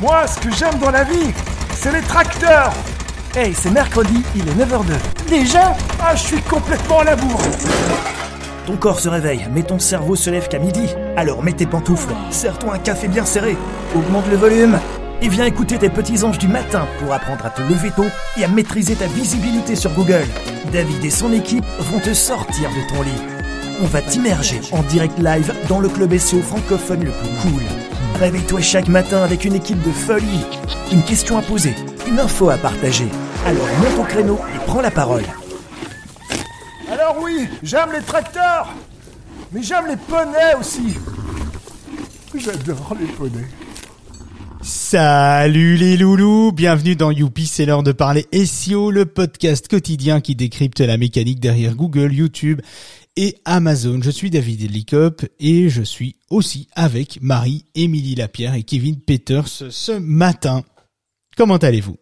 Moi, ce que j'aime dans la vie, c'est les tracteurs. Hey, c'est mercredi, il est 9h02. Déjà? Ah, je suis complètement à la bourre. Ton corps se réveille, mais ton cerveau se lève qu'à midi. Alors mets tes pantoufles, serre-toi un café bien serré, augmente le volume et viens écouter tes petits anges du matin pour apprendre à te lever tôt et à maîtriser ta visibilité sur Google. David et son équipe vont te sortir de ton lit. On va t'immerger en direct live dans le club SEO francophone le plus cool. Réveille-toi chaque matin avec une équipe de folie. Une question à poser, une info à partager. Alors monte au créneau et prends la parole. Alors oui, j'aime les tracteurs. Mais j'aime les poneys aussi. J'adore les poneys. Salut les loulous, bienvenue dans Youpi, c'est l'heure de parler SEO, le podcast quotidien qui décrypte la mécanique derrière Google, YouTube et Amazon. Je suis David Licop et je suis aussi avec Marie, Émilie Lapierre et Kevin Peters ce matin. Comment allez-vous?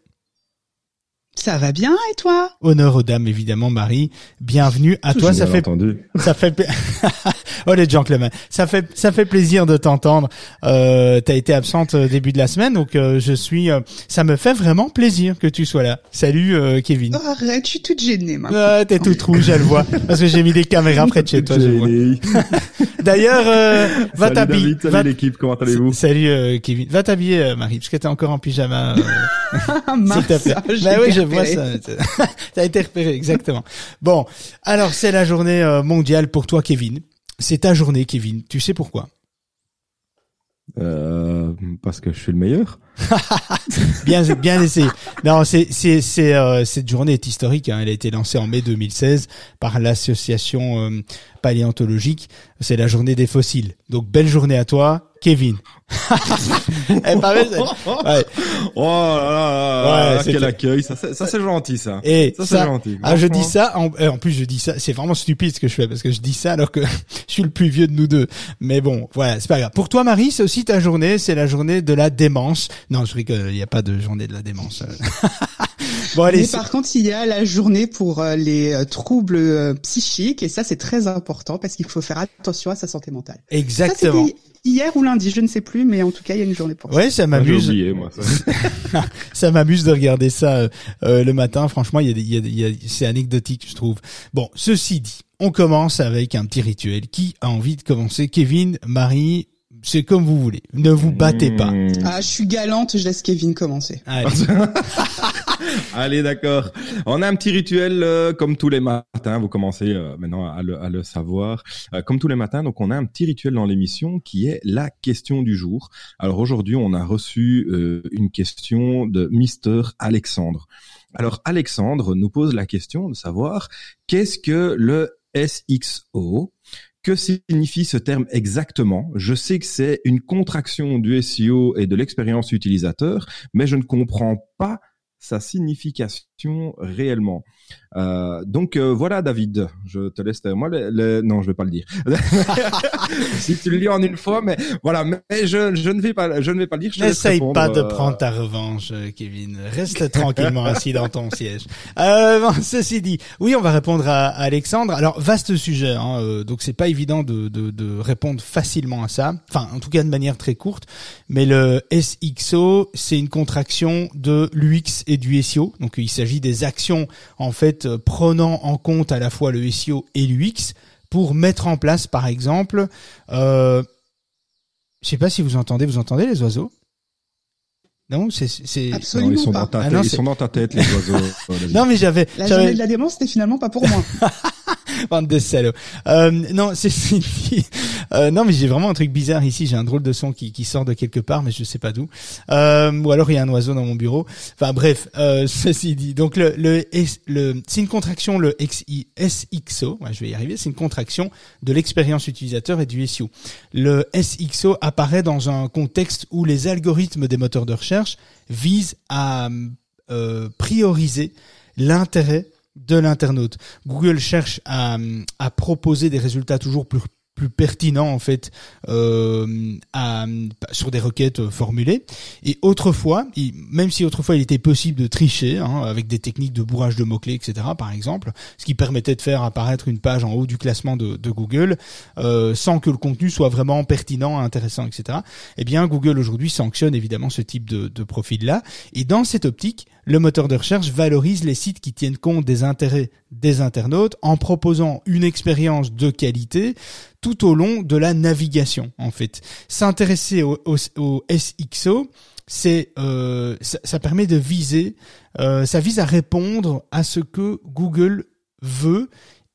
Ça va bien et toi? Honneur aux dames évidemment Marie. Bienvenue à toi. Ça fait entendu. ça fait oh les gentlemen. Ça fait ça fait plaisir de t'entendre. Euh, t'as été absente au début de la semaine donc euh, je suis euh, ça me fait vraiment plaisir que tu sois là. Salut euh, Kevin. Oh, arrête, je suis toute gênée maintenant. Ah, t'es toute rouge, je le vois parce que j'ai mis des caméras près de chez toi, je le vois. D'ailleurs euh, va t'habiller. Salut va- David, salut l'équipe, comment allez-vous Salut euh, Kevin. Va t'habiller euh, Marie parce que t'es encore en pyjama. euh, Ah, S'il te plaît. Bah oui, je vois ça. T'as été repéré, exactement. Bon, alors c'est la journée euh, mondiale pour toi, Kevin. C'est ta journée, Kevin. Tu sais pourquoi? Euh, Parce que je suis le meilleur. Bien, bien essayé. Non, c'est c'est c'est euh, cette journée est historique. hein. Elle a été lancée en mai 2016 par l'association euh, paléontologique. C'est la journée des fossiles. Donc belle journée à toi, Kevin. Eh, pas mal, c'est- ouais. Oh là là, là, Ouais, quel accueil, ça c'est ça, c'est gentil ça. Et ça, ça, c'est gentil. Ah, je dis ça, en, euh, en plus je dis ça, c'est vraiment stupide ce que je fais, parce que je dis ça alors que je suis le plus vieux de nous deux. Mais bon, voilà, c'est pas grave. Pour toi, Marie, c'est aussi ta journée, c'est la journée de la démence. Non, je rigole, il n'y a pas de journée de la démence. bon, allez, Mais par contre, il y a la journée pour euh, les euh, troubles euh, psychiques et ça c'est très important parce qu'il faut faire attention à sa santé mentale. Exactement. hier ou lundi, je ne sais plus, mais en tout cas il y a une journée pour ça. Ouais, ça Ah, m'amuse. Ça. ça m'amuse de regarder ça euh, euh, le matin. Franchement, il y a, des- il y a, des- il y a- c'est anecdotique, je trouve. Bon, ceci dit, on commence avec un petit rituel. Qui a envie de commencer? Kevin, Marie, c'est comme vous voulez. Ne vous battez pas. Mmh. Ah, je suis galante, je laisse Kevin commencer. Allez. Allez, d'accord. On a un petit rituel euh, comme tous les matins. Vous commencez euh, maintenant à le, à le savoir. Euh, comme tous les matins, donc on a un petit rituel dans l'émission qui est la question du jour. Alors aujourd'hui, on a reçu euh, une question de Mister Alexandre. Alors Alexandre nous pose la question de savoir qu'est-ce que le SXO que signifie ce terme exactement? Je sais que c'est une contraction du SEO et de l'expérience utilisateur, mais je ne comprends pas sa signification réellement. Euh, donc euh, voilà David, je te laisse moi le, le- non je vais pas le dire. si tu le lis en une fois, mais voilà, mais je, je ne vais pas je ne vais pas le dire. N'essaye pas de euh, prendre ta revanche, euh, Kevin. Reste tranquillement assis dans ton siège. Euh, bon, ceci dit, oui, on va répondre à, à Alexandre. Alors, vaste sujet, hein, euh, donc c'est pas évident de, de, de répondre facilement à ça. Enfin, en tout cas de manière très courte. Mais le SXO, c'est une contraction de l'UX et du SEO. Donc, il s'agit des actions en fait euh, prenant en compte à la fois le SEO et l'UX pour mettre en place, par exemple, euh, je sais pas si vous entendez, vous entendez les oiseaux? Non, c'est c'est Non, Absolument ils sont pas. dans ta Ah tête, non, ils c'est- sont dans ta tête les oiseaux. non mais j'avais La journée de la démence, c'était finalement pas pour moi. bande de salauds. Euh, non, c'est euh, non mais j'ai vraiment un truc bizarre ici, j'ai un drôle de son qui, qui sort de quelque part mais je sais pas d'où. Euh, ou alors il y a un oiseau dans mon bureau. Enfin bref, euh, ceci dit. Donc le le, le c'est une contraction le XI, SXO, ouais, je vais y arriver, c'est une contraction de l'expérience utilisateur et du SEO. Le SXO apparaît dans un contexte où les algorithmes des moteurs de recherche visent à euh, prioriser l'intérêt de l'internaute. Google cherche à, à proposer des résultats toujours plus plus pertinent en fait euh, à, sur des requêtes formulées. Et autrefois, même si autrefois il était possible de tricher hein, avec des techniques de bourrage de mots clés, etc. Par exemple, ce qui permettait de faire apparaître une page en haut du classement de, de Google euh, sans que le contenu soit vraiment pertinent, intéressant, etc. Eh bien, Google aujourd'hui sanctionne évidemment ce type de, de profil-là. Et dans cette optique, le moteur de recherche valorise les sites qui tiennent compte des intérêts des internautes en proposant une expérience de qualité tout au long de la navigation en fait. S'intéresser au, SXO, c'est euh, ça, permet de viser, euh, ça vise à répondre à ce que Google veut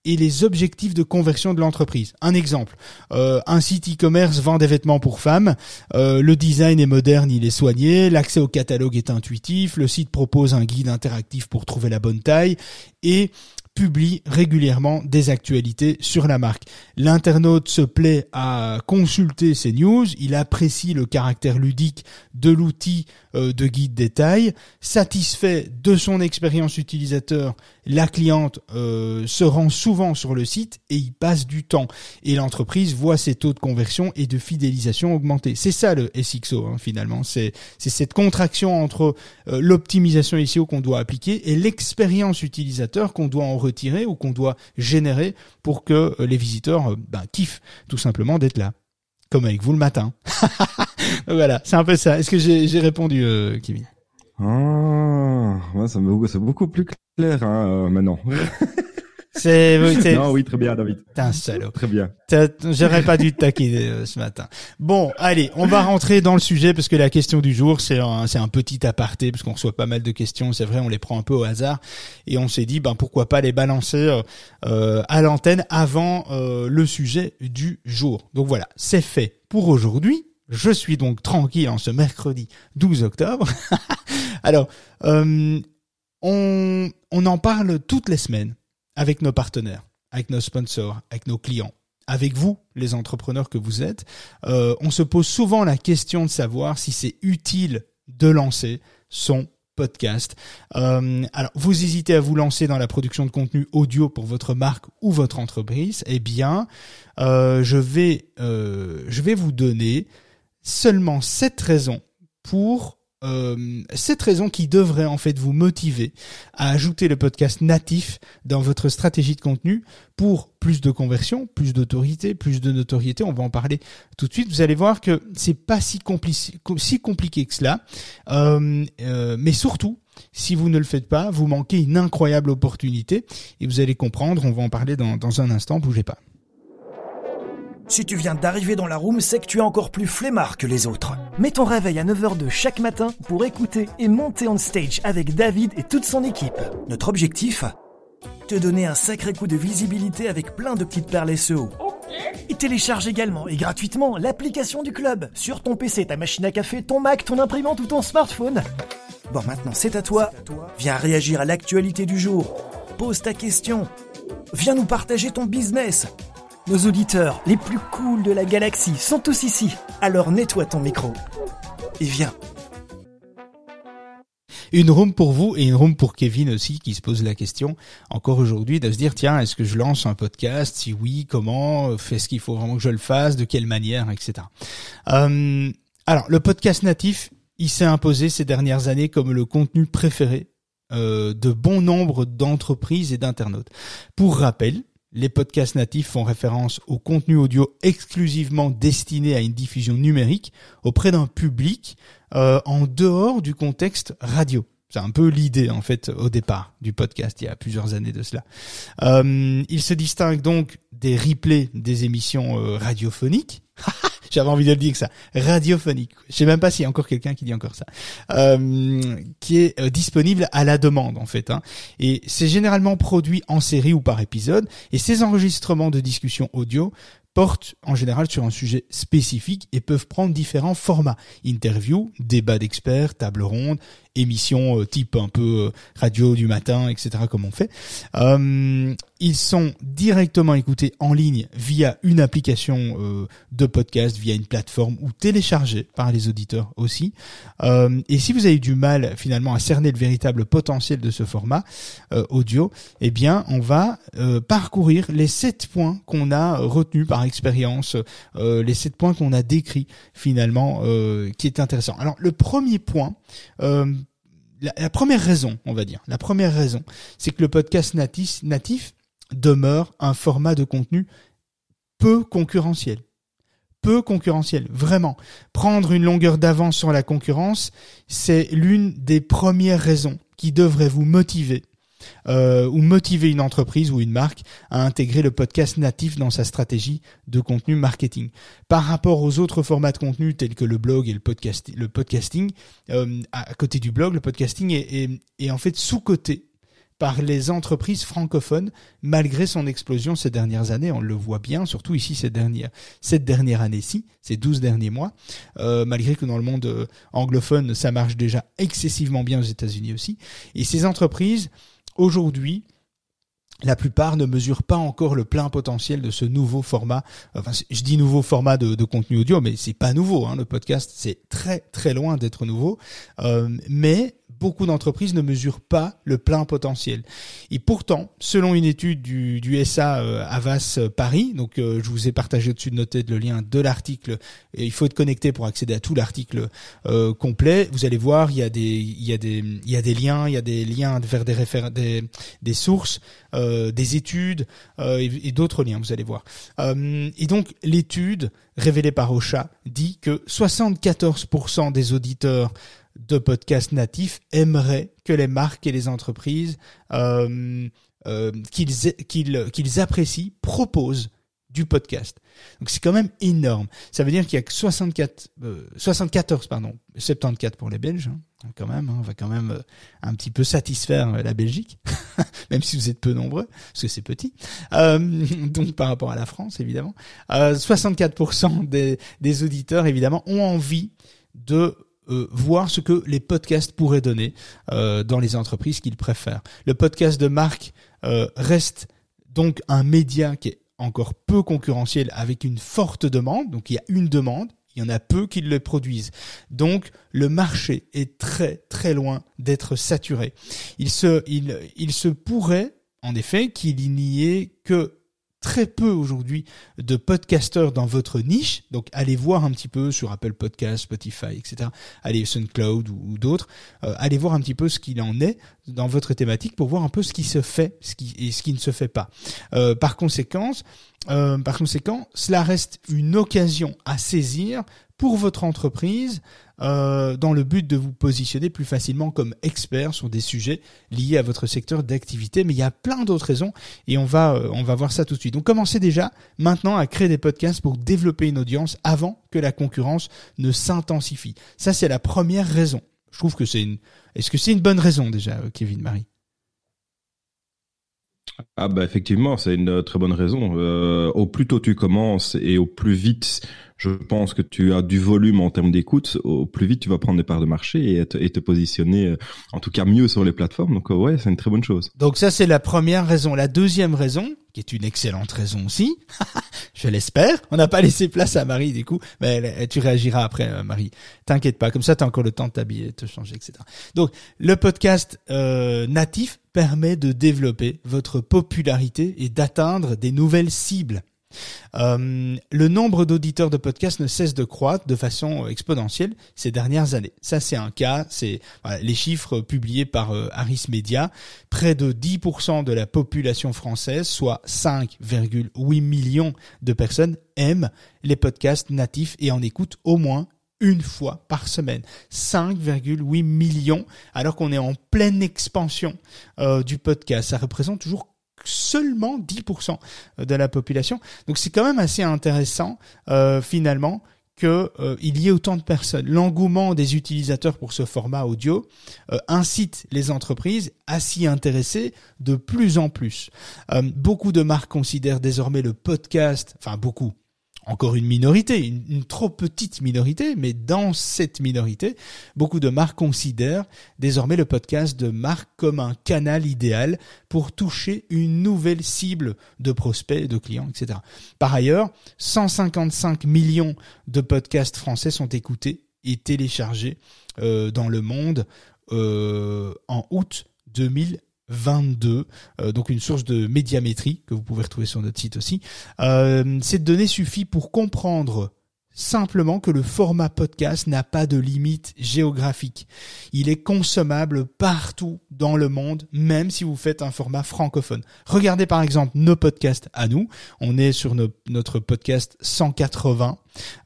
et les objectifs de conversion de l'entreprise. Un exemple, euh, un site e-commerce vend des vêtements pour femmes, euh, le design est moderne, il est soigné, l'accès au catalogue est intuitif, le site propose un guide interactif pour trouver la bonne taille et publie régulièrement des actualités sur la marque. L'internaute se plaît à consulter ces news, il apprécie le caractère ludique de l'outil euh, de guide détail, satisfait de son expérience utilisateur, la cliente euh, se rend souvent sur le site et y passe du temps. Et l'entreprise voit ses taux de conversion et de fidélisation augmenter. C'est ça le SXO hein, finalement, c'est cette contraction entre euh, l'optimisation SEO qu'on doit appliquer et l'expérience utilisateur qu'on doit en retirer ou qu'on doit générer pour que les visiteurs ben, kiffent tout simplement d'être là comme avec vous le matin. voilà, c'est un peu ça. Est-ce que j'ai répondu, euh, Kevin? Ah, ouais, c'est beaucoup plus clair hein, euh, maintenant. C'est, non, oui, très bien, David. T'es un salaud. Très bien. J'aurais pas dû te taquiner euh, ce matin. Bon, allez, on va rentrer dans le sujet parce que la question du jour, c'est un, c'est un petit aparté parce qu'on reçoit pas mal de questions. C'est vrai, on les prend un peu au hasard et on s'est dit, ben pourquoi pas les balancer euh, euh à l'antenne avant euh, le sujet du jour. Donc voilà, c'est fait pour aujourd'hui. Je suis donc tranquille en ce mercredi 12 octobre. Alors, on, on en parle toutes les semaines avec nos partenaires, avec nos sponsors, avec nos clients, avec vous, les entrepreneurs que vous êtes, euh, on se pose souvent la question de savoir si c'est utile de lancer son podcast. Euh, alors, vous hésitez à vous lancer dans la production de contenu audio pour votre marque ou votre entreprise Eh bien, euh, je vais je vais vous donner seulement sept raisons pour euh, cette raison qui devrait en fait vous motiver à ajouter le podcast natif dans votre stratégie de contenu pour plus de conversion, plus d'autorité, plus de notoriété. On va en parler tout de suite. Vous allez voir que c'est pas si, compliqué que cela, euh, euh, mais surtout. Si vous ne le faites pas, vous manquez une incroyable opportunité et vous allez comprendre, on va en parler dans, dans un instant, bougez pas. Si tu viens d'arriver dans la room, c'est que tu es encore plus flemmard que les autres. Mets ton réveil à 9h de chaque matin pour écouter et monter on stage avec David et toute son équipe. Notre objectif Te donner un sacré coup de visibilité avec plein de petites perles SEO. Et télécharge également et gratuitement l'application du club sur ton PC, ta machine à café, ton Mac, ton imprimante ou ton smartphone. Bon, maintenant c'est à toi. Viens réagir à l'actualité du jour. Pose ta question. Viens nous partager ton business. Nos auditeurs les plus cools de la galaxie sont tous ici. Alors nettoie ton micro. Et viens. Une room pour vous et une room pour Kevin aussi qui se pose la question encore aujourd'hui de se dire tiens est-ce que je lance un podcast? Si oui comment? Fait-ce qu'il faut vraiment que je le fasse? De quelle manière? Etc. Euh, alors le podcast natif il s'est imposé ces dernières années comme le contenu préféré euh, de bon nombre d'entreprises et d'internautes. Pour rappel, les podcasts natifs font référence au contenu audio exclusivement destiné à une diffusion numérique auprès d'un public euh, en dehors du contexte radio. C'est un peu l'idée en fait au départ du podcast il y a plusieurs années de cela. Euh, il se distingue donc des replays des émissions euh, radiophoniques. J'avais envie de le dire que ça. Radiophonique. Je sais même pas s'il y a encore quelqu'un qui dit encore ça. Euh, qui est euh, disponible à la demande en fait. Hein. Et c'est généralement produit en série ou par épisode. Et ces enregistrements de discussion audio portent en général sur un sujet spécifique et peuvent prendre différents formats. Interview, débat d'experts, table ronde, émission euh, type un peu euh, radio du matin, etc. comme on fait. Euh, ils sont directement écoutés en ligne via une application de podcast, via une plateforme ou téléchargés par les auditeurs aussi. et si vous avez du mal finalement à cerner le véritable potentiel de ce format audio, eh bien on va parcourir les sept points qu'on a retenus par expérience, les sept points qu'on a décrits finalement, qui est intéressant. Alors le premier point, la, première raison, on va dire, la première raison, c'est que le podcast natif, natif demeure un format de contenu peu concurrentiel. Peu concurrentiel, vraiment. Prendre une longueur d'avance sur la concurrence, c'est l'une des premières raisons qui devrait vous motiver euh, ou motiver une entreprise ou une marque à intégrer le podcast natif dans sa stratégie de contenu marketing. Par rapport aux autres formats de contenu tels que le blog et le, podcast, le podcasting, euh, à côté du blog, le podcasting est, est, est en fait sous-coté par les entreprises francophones malgré son explosion ces dernières années. On le voit bien, surtout ici cette dernière, cette dernière année-ci, ces 12 derniers mois, euh, malgré que dans le monde euh, anglophone, ça marche déjà excessivement bien aux États-Unis aussi. Et ces entreprises, aujourd'hui, la plupart ne mesurent pas encore le plein potentiel de ce nouveau format. Enfin, je dis nouveau format de, contenu audio, mais c'est pas nouveau. Hein, le podcast, c'est très très loin d'être nouveau. Euh, mais beaucoup d'entreprises ne mesurent pas le plein potentiel. Et pourtant, selon une étude du, SA euh, Avas Paris, donc euh, je vous ai partagé au-dessus de noter le lien de l'article, il faut être connecté pour accéder à tout l'article euh, complet. Vous allez voir, il y a des, liens, il y a des liens vers des, des sources, des études et, et d'autres liens. Vous allez voir. et donc l'étude révélée par Ocha dit que 74% des auditeurs de podcasts natifs aimeraient que les marques et les entreprises euh, euh, qu'ils qu'ils apprécient proposent du podcast. Donc c'est quand même énorme. Ça veut dire qu'il y a que 64, 74, euh, pardon, 74 pour les Belges, hein, quand même. Hein, on va quand même un petit peu satisfaire la Belgique, même si vous êtes peu nombreux, parce que c'est petit. donc par rapport à la France, évidemment, 64% des, des auditeurs, évidemment, ont envie de euh, voir ce que les podcasts pourraient donner euh, dans les entreprises qu'ils préfèrent. Le podcast de marque euh, reste donc un média qui est encore peu concurrentiel avec une forte demande. Donc il y a une demande, il y en a peu qui le produisent. Donc le marché est très très loin d'être saturé. Il se, il, il se pourrait en effet qu'il n'y ait que très peu aujourd'hui de podcasteurs dans votre niche. Donc allez voir un petit peu sur Apple Podcast, Spotify, etc. Allez SoundCloud ou, ou d'autres. Euh, allez voir un petit peu ce qu'il en est dans votre thématique pour voir un peu ce qui se fait et ce qui ne se fait pas. Euh, par conséquent, euh, par conséquent, cela reste une occasion à saisir pour votre entreprise euh, dans le but de vous positionner plus facilement comme expert sur des sujets liés à votre secteur d'activité. Mais il y a plein d'autres raisons et on va euh, on va voir ça tout de suite. Donc commencez déjà maintenant à créer des podcasts pour développer une audience avant que la concurrence ne s'intensifie. Ça c'est la première raison. Je trouve que c'est une. Est-ce que c'est une bonne raison déjà, euh, Kevin Marie? Ah bah effectivement, c'est une très bonne raison. Euh, au plus tôt tu commences et au plus vite je pense que tu as du volume en termes d'écoute, au plus vite tu vas prendre des parts de marché et te, et te positionner euh, en tout cas mieux sur les plateformes. Donc euh, ouais, c'est une très bonne chose. Donc ça c'est la première raison. La deuxième raison, qui est une excellente raison aussi, je l'espère. On n'a pas laissé place à Marie du coup, mais tu réagiras après euh, Marie. T'inquiète pas, comme ça tu as encore le temps de t'habiller, de te changer, etc. Donc le podcast natif permet de développer votre popularité et d'atteindre des nouvelles cibles. Euh, le nombre d'auditeurs de podcasts ne cesse de croître de façon exponentielle ces dernières années. Ça, c'est un cas. C'est les chiffres publiés par euh, Harris Media. Près de 10% de la population française, soit 5,8 millions de personnes, aiment les podcasts natifs et en écoutent au moins une fois par semaine. 5,8 millions, alors qu'on est en pleine expansion euh, du podcast. Ça représente toujours seulement 10% de la population. Donc c'est quand même assez intéressant euh, finalement qu'il euh, y ait autant de personnes. L'engouement des utilisateurs pour ce format audio euh, incite les entreprises à s'y intéresser de plus en plus. beaucoup de marques considèrent désormais le podcast, enfin beaucoup, encore une minorité, une, trop petite minorité, mais dans cette minorité, beaucoup de marques considèrent désormais le podcast de marque comme un canal idéal pour toucher une nouvelle cible de prospects, de clients, etc. Par ailleurs, 155 millions de podcasts français sont écoutés et téléchargés euh, dans le monde euh, en août 2020. 22, donc une source de médiamétrie que vous pouvez retrouver sur notre site aussi. cette donnée suffit pour comprendre simplement que le format podcast n'a pas de limite géographique. Il est consommable partout dans le monde, même si vous faites un format francophone. Regardez par exemple nos podcasts à nous. On est sur notre podcast 180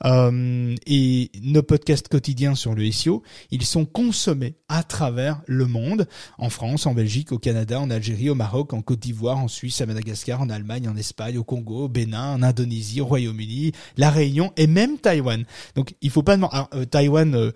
euh, et nos podcasts quotidiens sur le SEO, ils sont consommés à travers le monde, en France, en Belgique, au Canada, en Algérie, au Maroc, en Côte d'Ivoire, en Suisse, à Madagascar, en Allemagne, en Espagne, au Congo, au Bénin, en Indonésie, au Royaume-Uni, la Réunion et même Taïwan. Donc il faut pas demander. Euh, Taïwan, euh,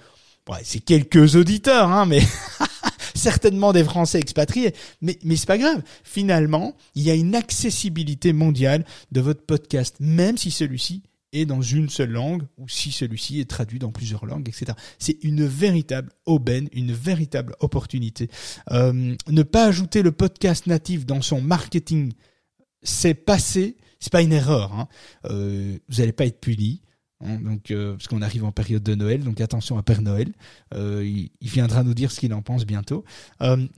c'est quelques auditeurs, hein, mais certainement des Français expatriés, mais mais c'est pas grave. Finalement, il y a une accessibilité mondiale de votre podcast, même si celui-ci est dans une seule langue ou si celui-ci est traduit dans plusieurs langues, etc. C'est une véritable aubaine, une véritable opportunité. Euh, ne pas ajouter le podcast natif dans son marketing, c'est passé, c'est pas une erreur. Hein. Euh, vous n'allez pas être puni. Hein, donc, euh, parce qu'on arrive en période de Noël, donc attention à Père Noël. Euh, il, il, viendra nous dire ce qu'il en pense bientôt.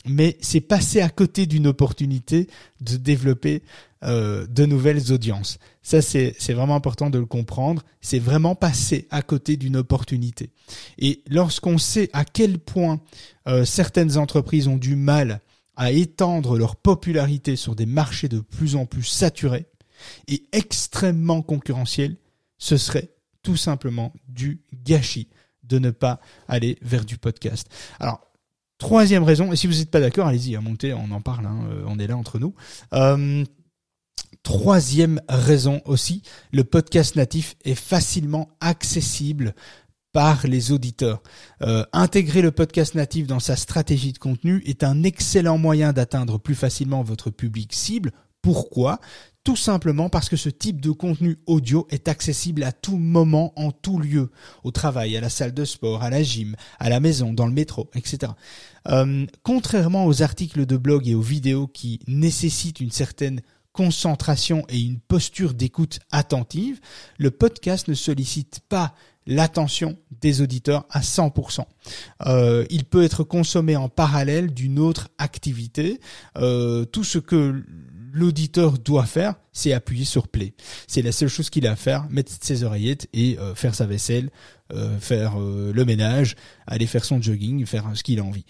Mais c'est passer à côté d'une opportunité de développer euh, de nouvelles audiences. Ça, c'est vraiment important de le comprendre. C'est vraiment passer à côté d'une opportunité. Et lorsqu'on sait à quel point euh, certaines entreprises ont du mal à étendre leur popularité sur des marchés de plus en plus saturés et extrêmement concurrentiels, ce serait tout simplement du gâchis de ne pas aller vers du podcast. Alors, troisième raison, et si vous n'êtes pas d'accord, allez-y, à monter, on en parle, hein, euh, on est là entre nous. Euh, troisième raison aussi, le podcast natif est facilement accessible par les auditeurs. Euh, intégrer le podcast natif dans sa stratégie de contenu est un excellent moyen d'atteindre plus facilement votre public cible. Pourquoi? Tout simplement parce que ce type de contenu audio est accessible à tout moment, en tout lieu, au travail, à la salle de sport, à la gym, à la maison, dans le métro, etc. Euh, contrairement aux articles de blog et aux vidéos qui nécessitent une certaine concentration et une posture d'écoute attentive, le podcast ne sollicite pas l'attention des auditeurs à 100%. Euh, il peut être consommé en parallèle d'une autre activité. Euh, tout ce que l'auditeur doit faire, c'est appuyer sur play. C'est la seule chose qu'il a à faire, mettre ses oreillettes et euh, faire sa vaisselle, faire le ménage, aller faire son jogging, faire ce qu'il a envie.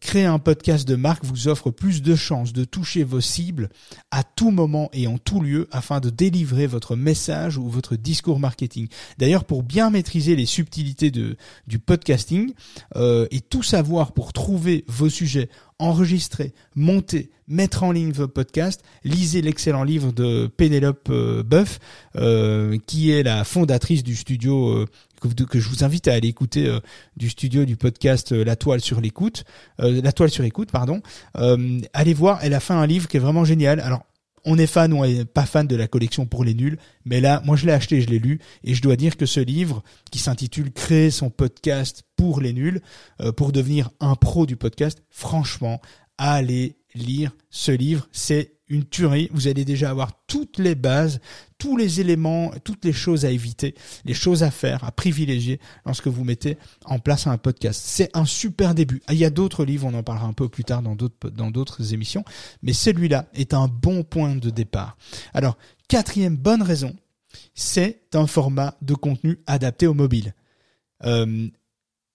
créer un podcast de marque vous offre plus de chances de toucher vos cibles à tout moment et en tout lieu afin de délivrer votre message ou votre discours marketing. D'ailleurs, pour bien maîtriser les subtilités de, du podcasting et tout savoir pour trouver vos sujets enregistrer, monter, mettre en ligne vos podcasts, lisez l'excellent livre de Pénélope euh, Boeuf, euh, qui est la fondatrice du studio euh, que, je vous invite à aller écouter studio du podcast La Toile sur l'écoute, La Toile sur écoute, pardon. allez voir, elle a fait un livre qui est vraiment génial. Alors on est fan ou on est pas fan de la collection pour les nuls, mais là, moi je l'ai acheté, je l'ai lu, et je dois dire que ce livre, qui s'intitule Créer son podcast pour les nuls, pour devenir un pro du podcast, franchement, allez lire ce livre, c'est une tuerie. Vous allez déjà avoir toutes les bases, tous les éléments, toutes les choses à éviter, les choses à faire, à privilégier lorsque vous mettez en place un podcast. C'est un super début. Ah, il y a d'autres livres, on en parlera un peu plus tard dans d'autres, émissions, mais celui-là est un bon point de départ. Alors, quatrième bonne raison, c'est un format de contenu adapté au mobile. Euh,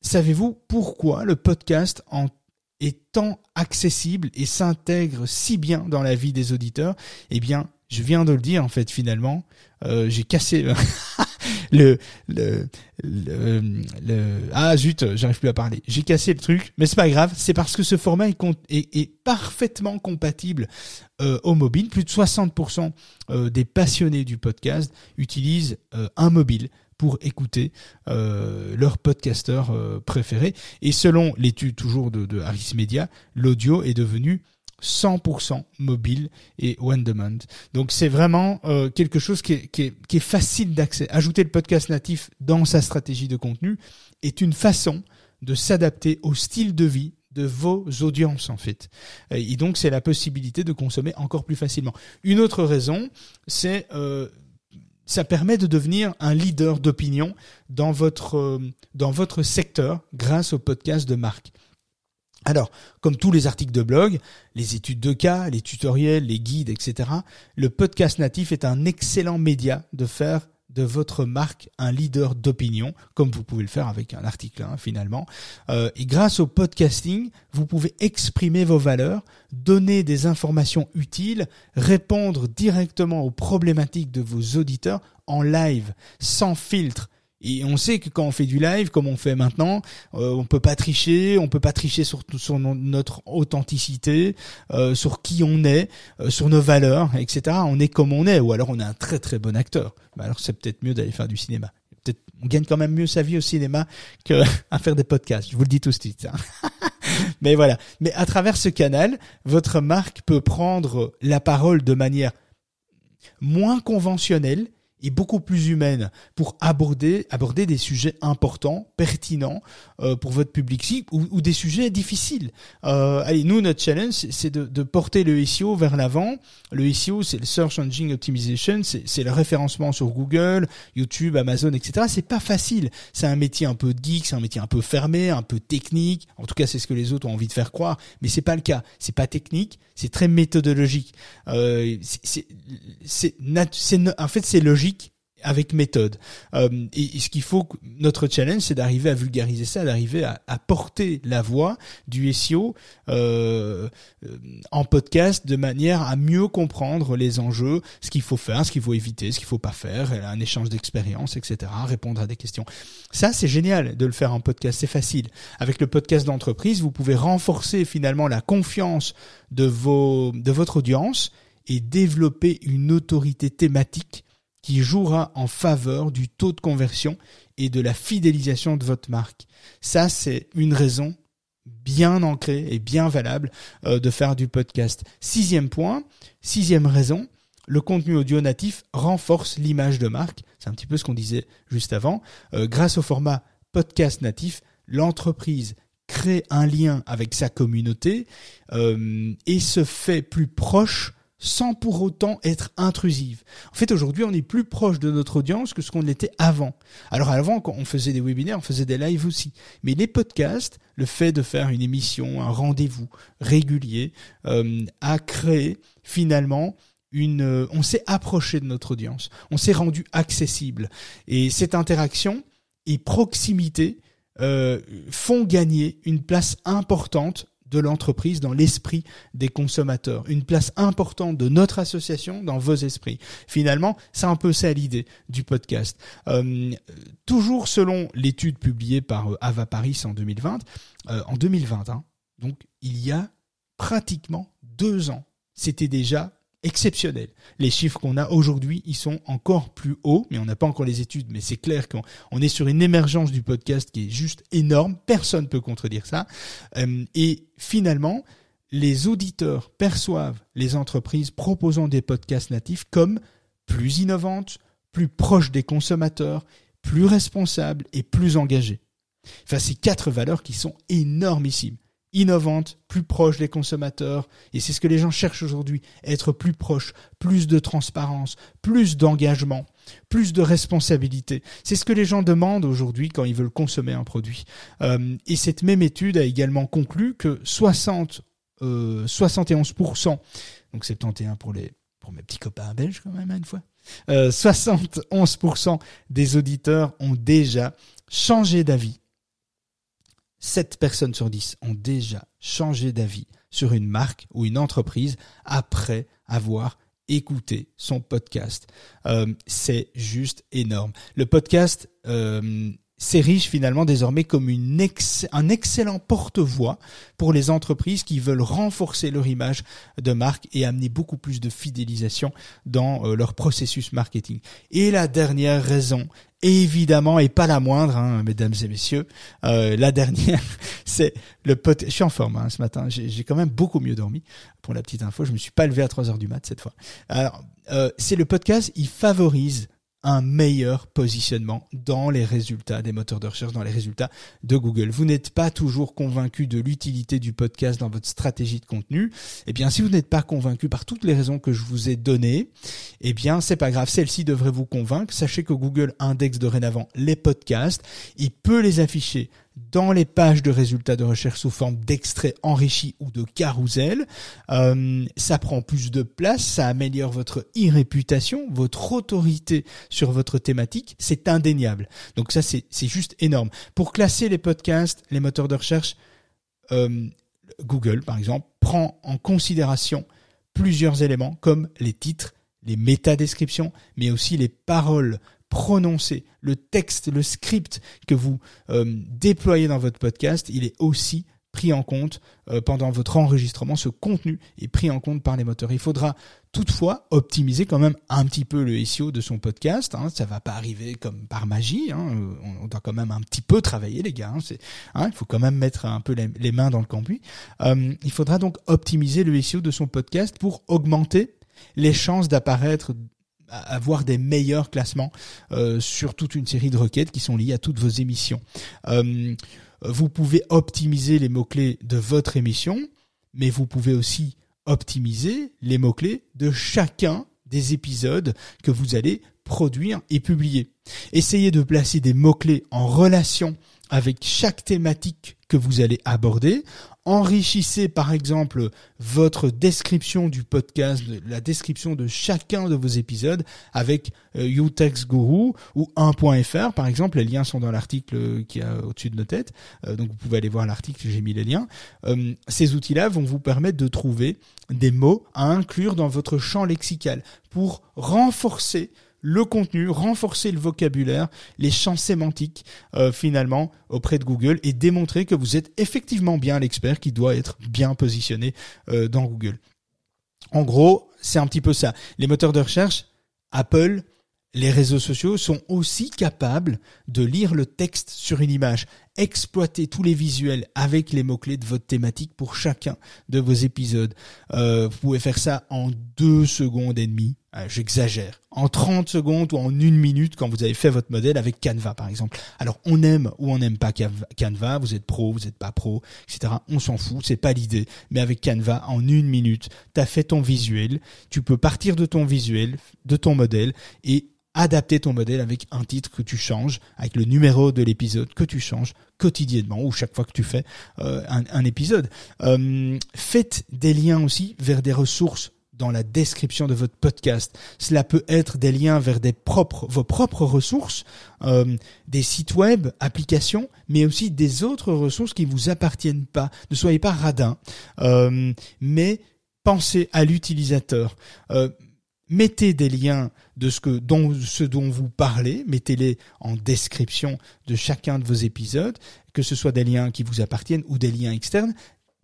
savez-vous pourquoi le podcast en est tant accessible et s'intègre si bien dans la vie des auditeurs, eh bien, je viens de le dire en fait finalement, euh, j'ai cassé le, le, le, ah zut, j'arrive plus à parler. J'ai cassé le truc, mais c'est pas grave, c'est parce que ce format est, parfaitement compatible euh, au mobile. Plus de 60% euh, des passionnés du podcast utilisent un mobile pour écouter euh, leur podcasteur euh, préféré. Et selon l'étude toujours de, de Harris Media, l'audio est devenu 100% mobile et one demand. Donc c'est vraiment euh, quelque chose qui est, facile d'accès. Ajouter le podcast natif dans sa stratégie de contenu est une façon de s'adapter au style de vie de vos audiences en fait. Et donc c'est la possibilité de consommer encore plus facilement. Une autre raison, c'est ça permet de devenir un leader d'opinion dans votre, euh, dans votre secteur grâce au podcast de marque. Alors, comme tous les articles de blog, les études de cas, les tutoriels, les guides, etc., le podcast natif est un excellent média de faire de votre marque un leader d'opinion, comme vous pouvez le faire avec un article hein, finalement. Euh, et grâce au podcasting, vous pouvez exprimer vos valeurs, donner des informations utiles, répondre directement aux problématiques de vos auditeurs en live, sans filtre, et on sait que quand on fait du live, comme on fait maintenant, euh, on peut pas tricher, on peut pas tricher sur, sur notre authenticité, euh, sur qui on est, euh, sur nos valeurs, etc. On est comme on est, ou alors on est un très très bon acteur. Bah alors c'est peut-être mieux d'aller faire du cinéma. Peut-être on gagne quand même mieux sa vie au cinéma que à faire des podcasts. Je vous le dis tout de suite. Hein. Mais voilà. Mais à travers ce canal, votre marque peut prendre la parole de manière moins conventionnelle et beaucoup plus humaine pour aborder aborder des sujets importants, pertinents euh, pour votre public ou, des sujets difficiles. Euh, allez, nous notre challenge c'est de, porter le SEO vers l'avant. Le SEO c'est le Search Engine Optimization, c'est le référencement sur Google, YouTube, Amazon, etc. C'est pas facile. C'est un métier un peu geek, c'est un métier un peu fermé, un peu technique. En tout cas, c'est ce que les autres ont envie de faire croire, mais c'est pas le cas. C'est pas technique, c'est très méthodologique. Euh, c'est en fait c'est logique avec méthode. Euh, et, ce qu'il faut, notre challenge, c'est d'arriver à vulgariser ça, d'arriver à, à, porter la voix du SEO euh, euh, en podcast de manière à mieux comprendre les enjeux, ce qu'il faut faire, ce qu'il faut éviter, ce qu'il faut pas faire, un échange d'expérience, etc., répondre à des questions. Ça, c'est génial de le faire en podcast, c'est facile. Avec le podcast d'entreprise, vous pouvez renforcer finalement la confiance de vos, de votre audience et développer une autorité thématique qui jouera en faveur du taux de conversion et de la fidélisation de votre marque. Ça, c'est une raison bien ancrée et bien valable euh, de faire du podcast. Sixième point, sixième raison, le contenu audio natif renforce l'image de marque. C'est un petit peu ce qu'on disait juste avant. Euh, grâce au format podcast natif, l'entreprise crée un lien avec sa communauté euh, et se fait plus proche sans pour autant être intrusive. En fait, aujourd'hui, on est plus proche de notre audience que ce qu'on était avant. Alors avant, quand on faisait des webinaires, on faisait des lives aussi. Mais les podcasts, le fait de faire une émission, un rendez-vous régulier, euh, a créé finalement une, euh, on s'est approché de notre audience, on s'est rendu accessible. Et cette interaction et proximité euh, font gagner une place importante de l'entreprise dans l'esprit des consommateurs, une place importante de notre association dans vos esprits. Finalement, c'est un peu ça l'idée du podcast. Euh, toujours selon l'étude publiée par euh, Ava Paris en 2020, euh, en 2020, hein, donc il y a pratiquement deux ans, c'était déjà exceptionnel. Les chiffres qu'on a aujourd'hui, ils sont encore plus hauts, mais on n'a pas encore les études, mais c'est clair qu'on est sur une émergence du podcast qui est juste énorme. Personne ne peut contredire ça. Euh, et finalement, les auditeurs perçoivent les entreprises proposant des podcasts natifs comme plus innovantes, plus proches des consommateurs, plus responsables et plus engagées. Enfin, c'est quatre valeurs qui sont énormissimes innovante, plus proche des consommateurs, et c'est ce que les gens cherchent aujourd'hui, être plus proche, plus de transparence, plus d'engagement, plus de responsabilité. C'est ce que les gens demandent aujourd'hui quand ils veulent consommer un produit. Euh, et cette même étude a également conclu que 60, euh, 71%, donc 71 pour les pour mes petits copains belges quand même hein, une fois, euh, 71% des auditeurs ont déjà changé d'avis 7 personnes sur 10 ont déjà changé d'avis sur une marque ou une entreprise après avoir écouté son podcast. Euh, c'est juste énorme. Le podcast euh, s'érige finalement désormais comme une un excellent porte-voix pour les entreprises qui veulent renforcer leur image de marque et amener beaucoup plus de fidélisation dans euh, leur processus marketing. Et la dernière raison évidemment et pas la moindre, hein, mesdames et messieurs. Euh, la dernière, c'est le pot. Je suis en forme hein, ce matin. J'ai quand même beaucoup mieux dormi. Pour la petite info, je me suis pas levé à 3 heures du mat cette fois. Alors, euh, c'est le podcast. Il favorise un meilleur positionnement dans les résultats des moteurs de recherche, dans les résultats de Google. Vous n'êtes pas toujours convaincu de l'utilité du podcast dans votre stratégie de contenu. Eh bien, si vous n'êtes pas convaincu par toutes les raisons que je vous ai données, eh bien, c'est pas grave. Celle-ci devrait vous convaincre. Sachez que Google indexe dorénavant les podcasts. Il peut les afficher dans les pages de résultats de recherche sous forme d'extraits enrichis ou de carousel. Euh, ça prend plus de place, ça améliore votre e-réputation, votre autorité sur votre thématique, c'est indéniable. Donc ça, c'est juste énorme. Pour classer les podcasts, les moteurs de recherche, euh, Google, par exemple, prend en considération plusieurs éléments comme les titres, les métadescriptions, mais aussi les paroles prononcées, le texte, le script que vous euh, déployez dans votre podcast, il est aussi pris en compte euh, pendant votre enregistrement. Ce contenu est pris en compte par les moteurs. Il faudra toutefois optimiser quand même un petit peu le SEO de son podcast. Hein. Ça va pas arriver comme par magie. Hein. On doit quand même un petit peu travailler, les gars. Hein. hein il faut quand même mettre un peu les, mains dans le cambouis. Euh, il faudra donc optimiser le SEO de son podcast pour augmenter les chances d'apparaître avoir des meilleurs classements euh, sur toute une série de requêtes qui sont liées à toutes vos émissions. Euh, vous pouvez optimiser les mots-clés de votre émission, mais vous pouvez aussi optimiser les mots-clés de chacun des épisodes que vous allez produire et publier. Essayez de placer des mots-clés en relation avec chaque thématique que vous allez aborder. Enrichissez par exemple votre description du podcast, la description de chacun de vos épisodes avec euh, Utex Guru ou 1.fr par exemple. Les liens sont dans l'article qui est au-dessus de nos têtes, euh, donc vous pouvez aller voir l'article, j'ai mis les liens. Euh, ces outils-là vont vous permettre de trouver des mots à inclure dans votre champ lexical pour renforcer le contenu, renforcer le vocabulaire, les champs sémantiques euh, finalement auprès de Google et démontrer que vous êtes effectivement bien l'expert qui doit être bien positionné euh, dans Google. En gros, c'est un petit peu ça. Les moteurs de recherche, Apple, les réseaux sociaux sont aussi capables de lire le texte sur une image, exploiter tous les visuels avec les mots-clés de votre thématique pour chacun de vos épisodes. Euh, vous pouvez faire ça en deux secondes et demie ah, j'exagère, en 30 secondes ou en une minute quand vous avez fait votre modèle avec Canva par exemple. Alors on aime ou on n'aime pas Canva, vous êtes pro, vous n'êtes pas pro, etc. On s'en fout, c'est pas l'idée. Mais avec Canva, en une minute, tu as fait ton visuel, tu peux partir de ton visuel, de ton modèle et adapter ton modèle avec un titre que tu changes, avec le numéro de l'épisode que tu changes quotidiennement ou chaque fois que tu fais euh, un, épisode. Euh, faites des liens aussi vers des ressources dans la description de votre podcast. Cela peut être des liens vers vos propres ressources, euh, des sites web, applications, mais aussi des autres ressources qui vous appartiennent pas. Ne soyez pas radin, euh, mais pensez à l'utilisateur. Euh, mettez des liens de ce dont ce dont vous parlez, mettez-les en description de chacun de vos épisodes, que ce soit des liens qui vous appartiennent ou des liens externes,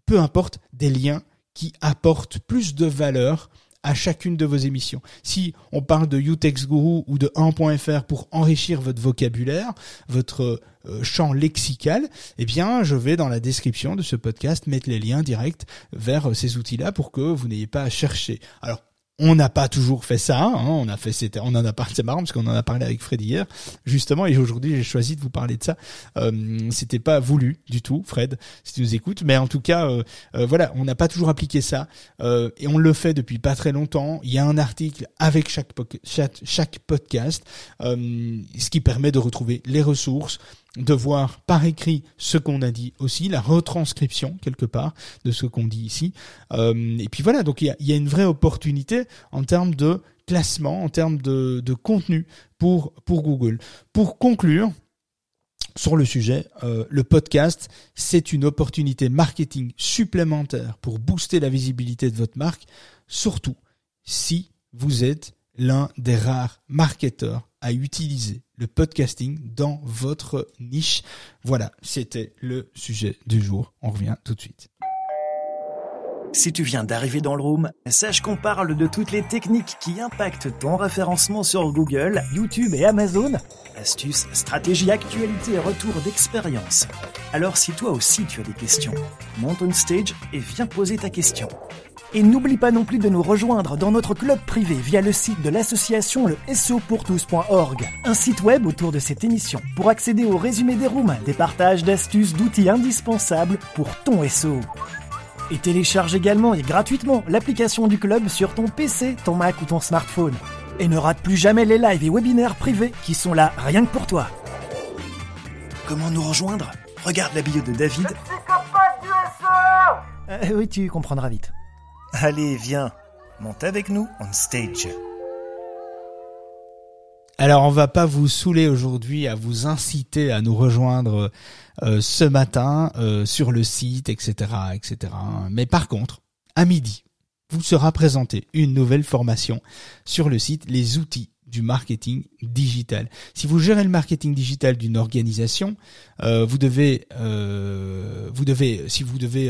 peu importe, des liens qui apporte plus de valeur à chacune de vos émissions. Si on parle de Utex Guru ou de 1.fr pour enrichir votre vocabulaire, votre euh, champ lexical, eh bien, je vais dans la description de ce podcast mettre les liens directs vers euh, ces outils-là pour que vous n'ayez pas à chercher. Alors, on n'a pas toujours fait ça, hein, on a fait, c'était, on en a parlé, c'est marrant parce qu'on en a parlé avec Fred hier, justement, et aujourd'hui j'ai choisi de vous parler de ça. Euh, c'était pas voulu du tout, Fred, si tu nous écoutes, mais en tout cas, euh, euh, voilà, on n'a pas toujours appliqué ça, euh, et on le fait depuis pas très longtemps. Il y a un article avec chaque, chaque, chaque podcast, ce qui permet de retrouver les ressources, de voir par écrit ce qu'on a dit aussi, la retranscription quelque part de ce qu'on dit ici. Euh, et puis voilà, donc il y a, une vraie opportunité en termes de classement, en termes de, contenu pour, Google. Pour conclure, sur le sujet, euh, le podcast, c'est une opportunité marketing supplémentaire pour booster la visibilité de votre marque, surtout si vous êtes l'un des rares marketeurs à utiliser le podcasting dans votre niche. Voilà, c'était le sujet du jour. On revient tout de suite. Si tu viens d'arriver dans le room, sache qu'on parle de toutes les techniques qui impactent ton référencement sur Google, YouTube et Amazon. Astuces, stratégies, actualités et retours d'expérience. Alors si toi aussi tu as des questions, monte on stage et viens poser ta question. Et n'oublie pas non plus de nous rejoindre dans notre club privé via le site de l'association le SEOpourtous.org, un site web autour de cette émission pour accéder au résumé des rooms, des partages d'astuces, d'outils indispensables pour ton SEO. Et télécharge également et gratuitement l'application du club sur ton PC, ton Mac ou ton smartphone. Et ne rate plus jamais les lives et webinaires privés qui sont là rien que pour toi. Comment nous rejoindre? Regarde la bio de David. du Euh, oui, tu comprendras vite. Allez, viens, monte avec nous on stage. Alors on va pas vous saouler aujourd'hui à vous inciter à nous rejoindre euh, ce matin euh, sur le site, etc., etc. Mais par contre, à midi, vous sera présentée une nouvelle formation sur le site Les outils du marketing digital. Si vous gérez le marketing digital d'une organisation, euh, vous devez, vous devez, si vous devez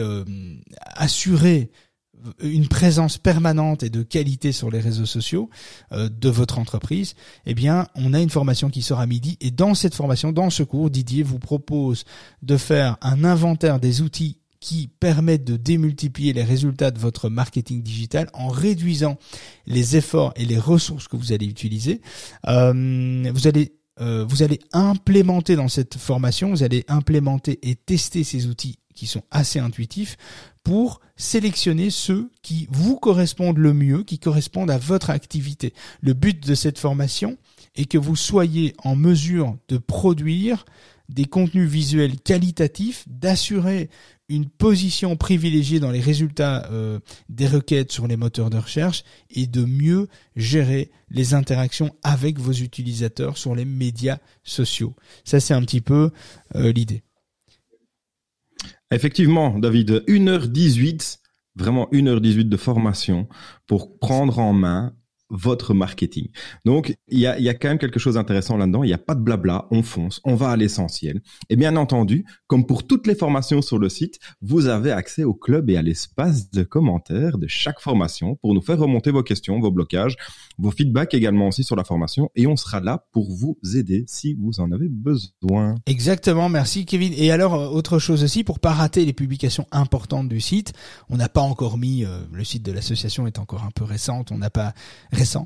assurer une présence permanente et de qualité sur les réseaux sociaux euh, de votre entreprise, eh bien, on a une formation qui sort à midi et dans cette formation, dans ce cours, Didier vous propose de faire un inventaire des outils qui permettent de démultiplier les résultats de votre marketing digital en réduisant les efforts et les ressources que vous allez utiliser. Euh, vous allez euh, vous allez implémenter dans cette formation, vous allez implémenter et tester ces outils qui sont assez intuitifs pour sélectionner ceux qui vous correspondent le mieux, qui correspondent à votre activité. Le but de cette formation est que vous soyez en mesure de produire des contenus visuels qualitatifs, d'assurer une position privilégiée dans les résultats euh, des requêtes sur les moteurs de recherche et de mieux gérer les interactions avec vos utilisateurs sur les médias sociaux. Ça, c'est un petit peu euh, l'idée. Effectivement, David, 1h18, vraiment 1h18 de formation pour prendre en main votre marketing. Donc, il y a, y a quand même quelque chose d'intéressant là-dedans. Il n'y a pas de blabla, on fonce, on va à l'essentiel. Et bien entendu, comme pour toutes les formations sur le site, vous avez accès au club et à l'espace de commentaires de chaque formation pour nous faire remonter vos questions, vos blocages, vos feedbacks également aussi sur la formation. Et on sera là pour vous aider si vous en avez besoin. Exactement, merci Kevin. Et alors, euh, autre chose aussi, pour pas rater les publications importantes du site, on n'a pas encore mis, euh, le site de l'association est encore un peu récente, on n'a pas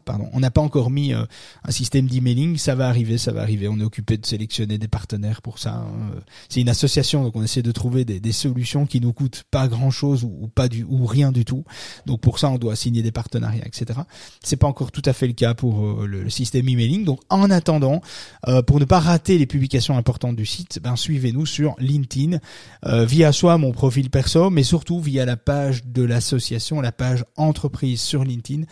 pardon. On n'a pas encore mis euh, un système d'emailing, ça va arriver, ça va arriver. On est occupé de sélectionner des partenaires pour ça. hein. C'est une association, donc on essaie de trouver des, solutions qui nous coûtent pas grand chose ou, pas du ou rien du tout. Donc pour ça, on doit signer des partenariats, etc. C'est pas encore tout à fait le cas pour euh, le, le système emailing. Donc en attendant, euh, pour ne pas rater les publications importantes du site, ben suivez-nous sur LinkedIn via soit mon profil perso, mais surtout via la page de l'association, la page entreprise sur LinkedIn,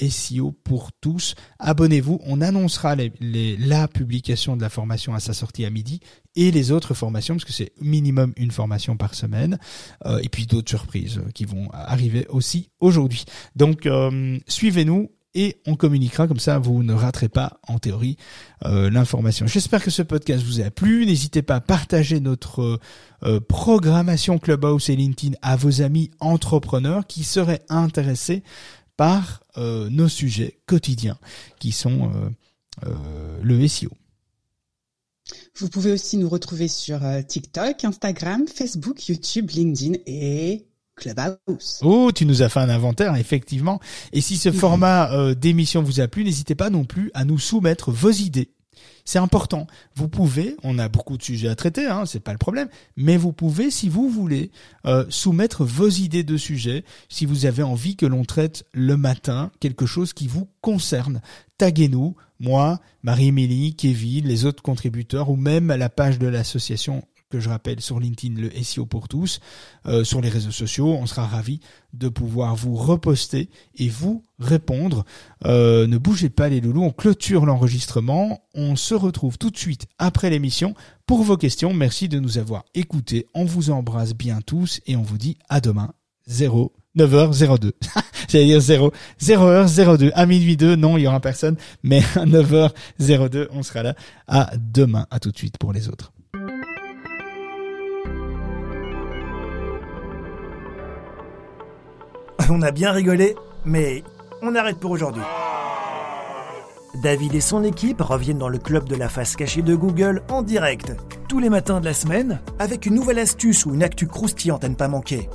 SEO pour tous. Abonnez-vous, on annoncera la publication de la formation à sa sortie à midi et les autres formations, parce que c'est minimum une formation par semaine, euh, et puis d'autres surprises euh, qui vont arriver aussi aujourd'hui. Donc euh, suivez-nous et on communiquera comme ça, vous ne raterez pas en théorie l'information. J'espère que ce podcast vous a plu. N'hésitez pas à partager notre programmation Clubhouse et LinkedIn à vos amis entrepreneurs qui seraient intéressés par euh, nos sujets quotidiens qui sont euh, euh, le SEO. Vous pouvez aussi nous retrouver sur euh, TikTok, Instagram, Facebook, YouTube, LinkedIn et Clubhouse. Oh, tu nous as fait un inventaire, effectivement. Et si ce format euh, d'émission vous a plu, n'hésitez pas non plus à nous soumettre vos idées. C'est important. Vous pouvez, on a beaucoup de sujets à traiter, hein, c'est pas le problème, mais vous pouvez, si vous voulez, euh, soumettre vos idées de sujets, si vous avez envie que l'on traite le matin quelque chose qui vous concerne. Taguez-nous, moi, Marie-Émilie, Kevin, les autres contributeurs, ou même à la page de l'association que je rappelle sur LinkedIn, le SEO pour tous, euh, sur les réseaux sociaux. On sera ravis de pouvoir vous reposter et vous répondre. Euh, ne bougez pas les loulous, on clôture l'enregistrement. On se retrouve tout de suite après l'émission pour vos questions. Merci de nous avoir écoutés. On vous embrasse bien tous et on vous dit à demain 0 9h02. J'allais dire 0 0h02 à minuit 2. Non, il y aura personne, mais à 9h02, on sera là. À demain. À tout de suite pour les autres. On a bien rigolé, mais on arrête pour aujourd'hui. David et son équipe reviennent dans le club de la face cachée de Google en direct, tous les matins de la semaine, avec une nouvelle astuce ou une actu croustillante à ne pas manquer.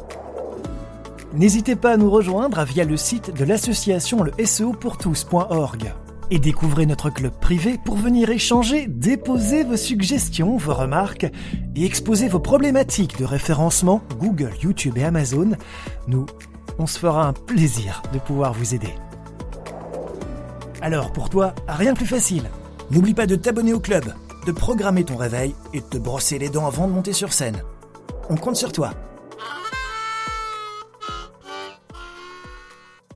N'hésitez pas à nous rejoindre via le site de l'association le SEOpourtous.org et découvrez notre club privé pour venir échanger, déposer vos suggestions, vos remarques et exposer vos problématiques de référencement Google, YouTube et Amazon. Nous, on se fera un plaisir de pouvoir vous aider. Alors pour toi, rien de plus facile. N'oublie pas de t'abonner au club de programmer ton réveil et de te brosser les dents avant de monter sur scène. On compte sur toi.